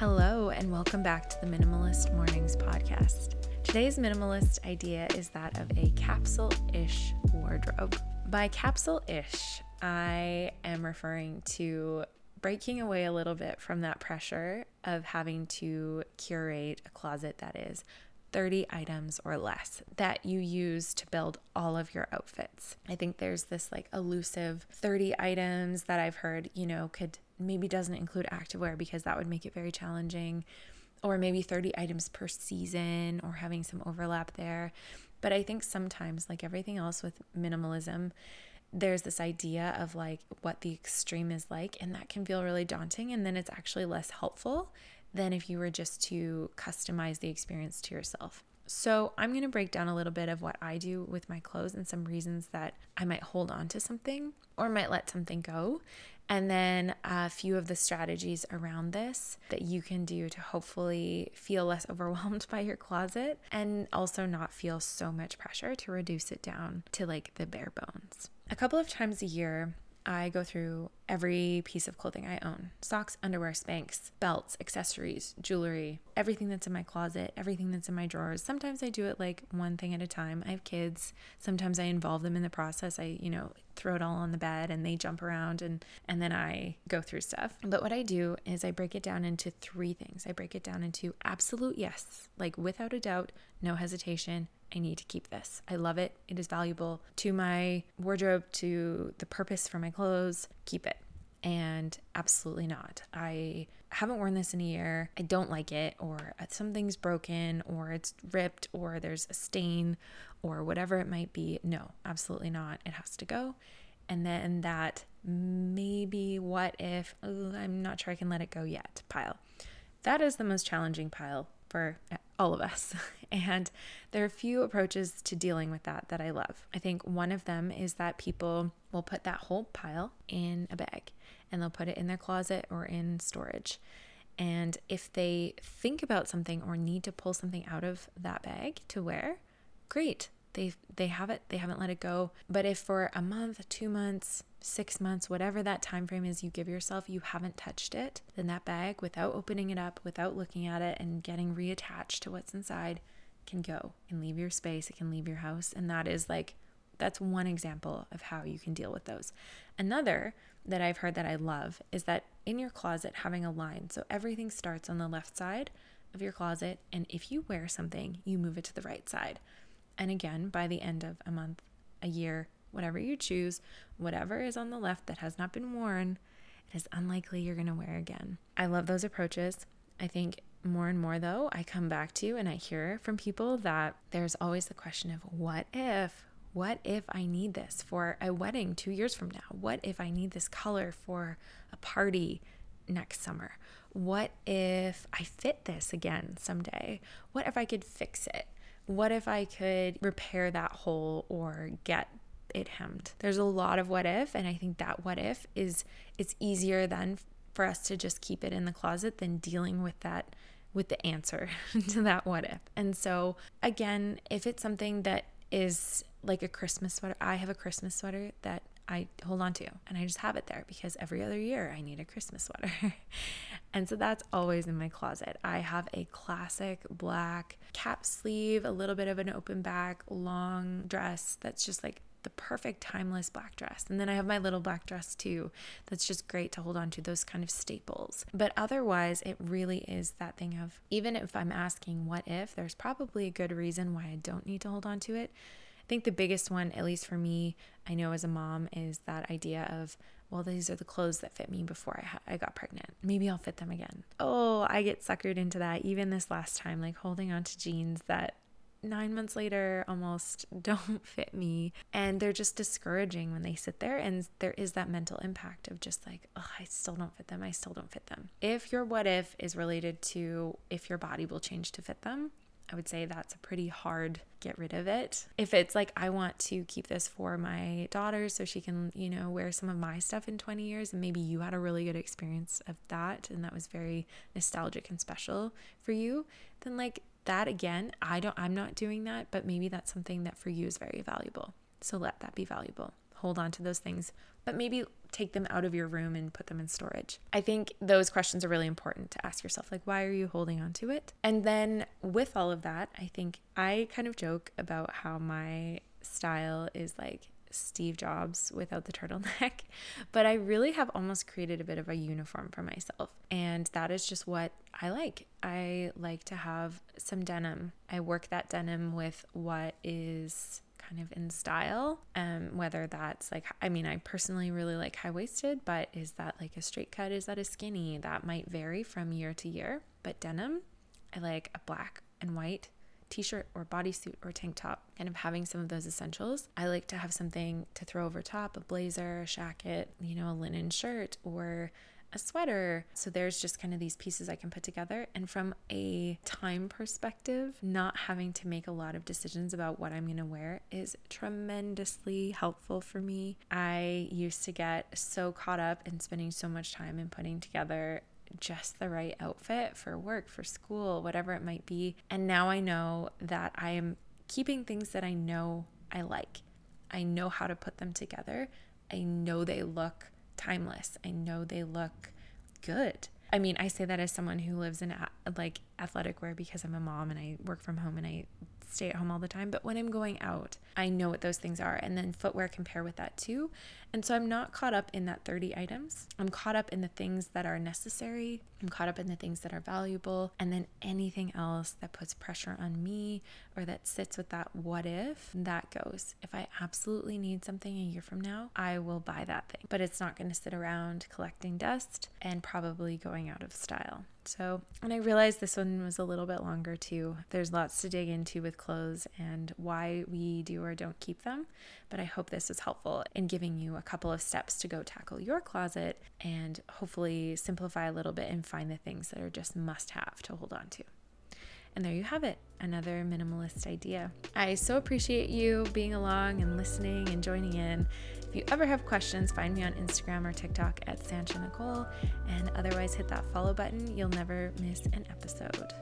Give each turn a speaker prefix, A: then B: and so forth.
A: Hello, and welcome back to the Minimalist Mornings podcast. Today's minimalist idea is that of a capsule ish wardrobe. By capsule ish, I am referring to breaking away a little bit from that pressure of having to curate a closet that is 30 items or less that you use to build all of your outfits. I think there's this like elusive 30 items that I've heard, you know, could maybe doesn't include activewear because that would make it very challenging or maybe 30 items per season or having some overlap there. But I think sometimes like everything else with minimalism, there's this idea of like what the extreme is like and that can feel really daunting and then it's actually less helpful than if you were just to customize the experience to yourself. So, I'm going to break down a little bit of what I do with my clothes and some reasons that I might hold on to something or might let something go. And then a few of the strategies around this that you can do to hopefully feel less overwhelmed by your closet and also not feel so much pressure to reduce it down to like the bare bones. A couple of times a year, I go through every piece of clothing I own socks, underwear, Spanx, belts, accessories, jewelry, everything that's in my closet, everything that's in my drawers. Sometimes I do it like one thing at a time. I have kids. Sometimes I involve them in the process. I, you know, throw it all on the bed and they jump around and and then I go through stuff. But what I do is I break it down into three things. I break it down into absolute yes, like without a doubt, no hesitation, I need to keep this. I love it. It is valuable to my wardrobe, to the purpose for my clothes. Keep it. And absolutely not. I haven't worn this in a year. I don't like it, or uh, something's broken, or it's ripped, or there's a stain, or whatever it might be. No, absolutely not. It has to go. And then that maybe what if I'm not sure I can let it go yet pile. That is the most challenging pile for all of us. And there are a few approaches to dealing with that that I love. I think one of them is that people will put that whole pile in a bag and they'll put it in their closet or in storage. And if they think about something or need to pull something out of that bag to wear, great they they have it they haven't let it go. But if for a month two months six months whatever that time frame is you give yourself you haven't touched it then that bag without opening it up without looking at it and getting reattached to what's inside can go and leave your space. It can leave your house. And that is like that's one example of how you can deal with those. Another that i've heard that i love is that in your closet having a line. So everything starts on the left side of your closet. And if you wear something you move it to the right side and again, by the end of a month, a year, whatever you choose, whatever is on the left that has not been worn, it is unlikely you're going to wear again. I love those approaches. I think more and more, though, I come back to and I hear from people that there's always the question of what if? What if I need this for a wedding two years from now? What if I need this color for a party next summer? What if I fit this again someday? What if I could fix it? What if I could repair that hole or get it hemmed? There's a lot of what if, and I think that what if is it's easier then for us to just keep it in the closet than dealing with that with the answer to that what if. And so again, if it's something that is like a Christmas sweater, I have a Christmas sweater that I hold on to and I just have it there because every other year I need a Christmas sweater. and so that's always in my closet. I have a classic black cap sleeve, a little bit of an open back, long dress that's just like the perfect timeless black dress. And then I have my little black dress too. That's just great to hold on to those kind of staples. But otherwise, it really is that thing of even if I'm asking what if, there's probably a good reason why I don't need to hold on to it think the biggest one, at least for me, I know as a mom, is that idea of, well, these are the clothes that fit me before I, ha- I got pregnant. Maybe I'll fit them again. Oh, I get suckered into that even this last time, like holding on to jeans that nine months later almost don't fit me. And they're just discouraging when they sit there. And there is that mental impact of just like, oh, I still don't fit them. I still don't fit them. If your what if is related to if your body will change to fit them, I would say that's a pretty hard get rid of it. If it's like I want to keep this for my daughter so she can, you know, wear some of my stuff in 20 years and maybe you had a really good experience of that and that was very nostalgic and special for you, then like that again, I don't I'm not doing that, but maybe that's something that for you is very valuable. So let that be valuable. Hold on to those things, but maybe take them out of your room and put them in storage. I think those questions are really important to ask yourself like why are you holding on to it? And then with all of that, I think I kind of joke about how my style is like Steve Jobs without the turtleneck, but I really have almost created a bit of a uniform for myself. And that is just what I like. I like to have some denim. I work that denim with what is kind of in style. Um, whether that's like, I mean, I personally really like high waisted, but is that like a straight cut? Is that a skinny? That might vary from year to year. But denim, I like a black and white t shirt or bodysuit or tank top, kind of having some of those essentials. I like to have something to throw over top a blazer, a jacket, you know, a linen shirt or a sweater. So there's just kind of these pieces I can put together. And from a time perspective, not having to make a lot of decisions about what I'm going to wear is tremendously helpful for me. I used to get so caught up in spending so much time in putting together just the right outfit for work, for school, whatever it might be. And now I know that I am keeping things that I know I like. I know how to put them together. I know they look timeless. I know they look good. I mean, I say that as someone who lives in like athletic wear because I'm a mom and I work from home and I stay at home all the time. But when I'm going out, I know what those things are. And then footwear pair with that too. And so I'm not caught up in that 30 items. I'm caught up in the things that are necessary. I'm caught up in the things that are valuable. And then anything else that puts pressure on me or that sits with that what if, that goes. If I absolutely need something a year from now, I will buy that thing. But it's not going to sit around collecting dust and probably going out of style. So, and I realized this one was a little bit longer too. There's lots to dig into with clothes and why we do or don't keep them. But I hope this was helpful in giving you a couple of steps to go tackle your closet and hopefully simplify a little bit and find the things that are just must have to hold on to. And there you have it, another minimalist idea. I so appreciate you being along and listening and joining in. If you ever have questions, find me on Instagram or TikTok at Sancha Nicole. And otherwise, hit that follow button. You'll never miss an episode.